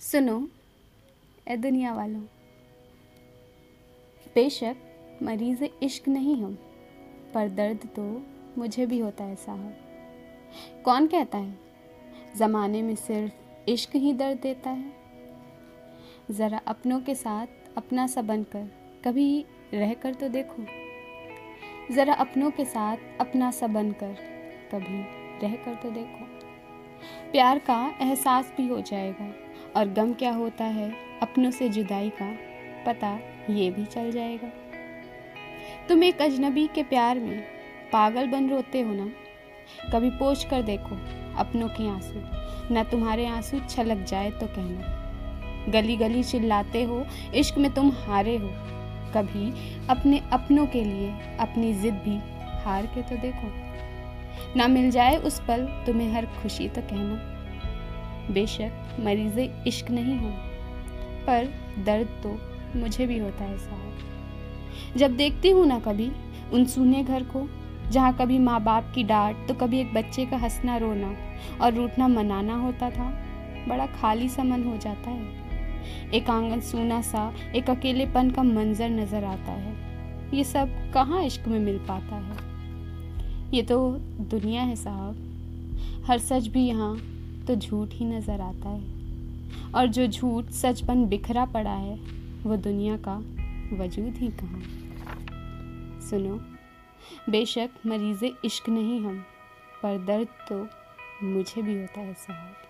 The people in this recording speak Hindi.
सुनो ए दुनिया वालों। बेशक मरीज़ इश्क नहीं हम पर दर्द तो मुझे भी होता है साहब। कौन कहता है, ज़माने में सिर्फ़ इश्क ही दर्द देता है? ज़रा अपनों के साथ अपना सा बनकर कभी रह कर तो देखो। ज़रा अपनों के साथ अपना सा बनकर कभी रह कर तो देखो। प्यार का एहसास भी हो जाएगा। और गम क्या होता है अपनों से जुदाई का पता ये भी चल जाएगा। तुम एक अजनबी के प्यार में पागल बन रोते हो ना? कभी पोछ कर देखो अपनों के आँसू। ना तुम्हारे आँसू छलक जाए तो कहना। गली गली चिल्लाते हो, इश्क में तुम हारे हो। कभी अपने अपनों के लिए अपनी जिद भी हार के तो देखो। ना मिल जाए उस पल, तुम्हें हर खुशी तो कहना। बेशक मरीज़ इश्क नहीं हो, पर दर्द तो मुझे भी होता है साहब। जब देखती हूँ ना कभी, उन सूने घर को, जहाँ कभी माँ बाप की डांट तो कभी एक बच्चे का हंसना रोना और रूठना मनाना होता था, बड़ा खाली सा मन हो जाता है। एक आँगन सूना सा, एक अकेलेपन का मंजर नज़र आता है। ये सब कहाँ इश्क में मिल पाता है? ये तो दुनिया है साहब। हर सच भी यहाँ तो झूठ ही नज़र आता है। और जो झूठ सचपन बिखरा पड़ा है, वो दुनिया का वजूद ही कहाँ सुनो, बेशक मरीज़ इश्क नहीं हम, पर दर्द तो मुझे भी होता है साहब।